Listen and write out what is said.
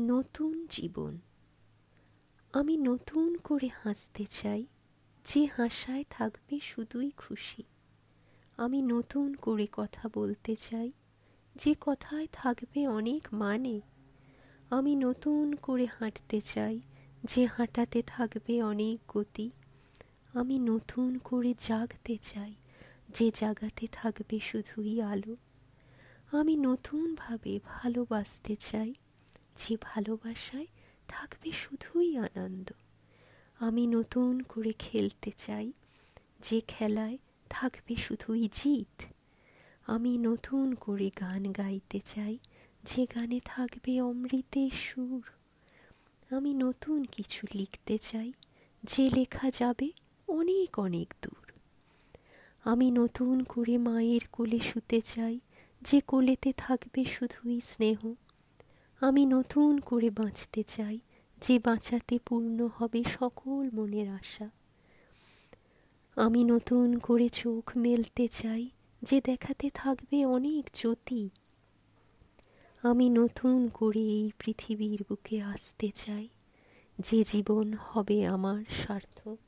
নতুন জীবন। আমি নতুন করে হাসতে চাই, যে হাসায় থাকবে শুধুই খুশি। আমি নতুন করে কথা বলতে চাই, যে কথায় থাকবে অনেক মানে। আমি নতুন করে হাঁটতে চাই, যে হাঁটাতে থাকবে অনেক গতি। আমি নতুন করে জাগতে চাই, যে জাগাতে থাকবে শুধুই আলো। আমি নতুনভাবে ভালোবাসতে চাই যে ভালোবাসায় থাকবে শুধুই আনন্দ। আমি নতুন করে খেলতে চাই, যে খেলায় থাকবে শুধুই জিত। আমি নতুন করে গান গাইতে চাই, যে গানে থাকবে অমৃতের সুর। আমি নতুন কিছু লিখতে চাই, যে লেখা যাবে অনেক অনেক দূর। আমি নতুন করে মায়ের কোলে শুতে চাই, যে কোলেতে থাকবে শুধুই স্নেহ। আমি নতুন করে বাঁচতে চাই, যে বাঁচাতে পূর্ণ হবে সকল মনের আশা। আমি নতুন করে চোখ মেলতে চাই, যে দেখাতে থাকবে অনেক জ্যোতি। আমি নতুন করে এই পৃথিবীর বুকে আসতে চাই, যে জীবন হবে আমার সার্থক।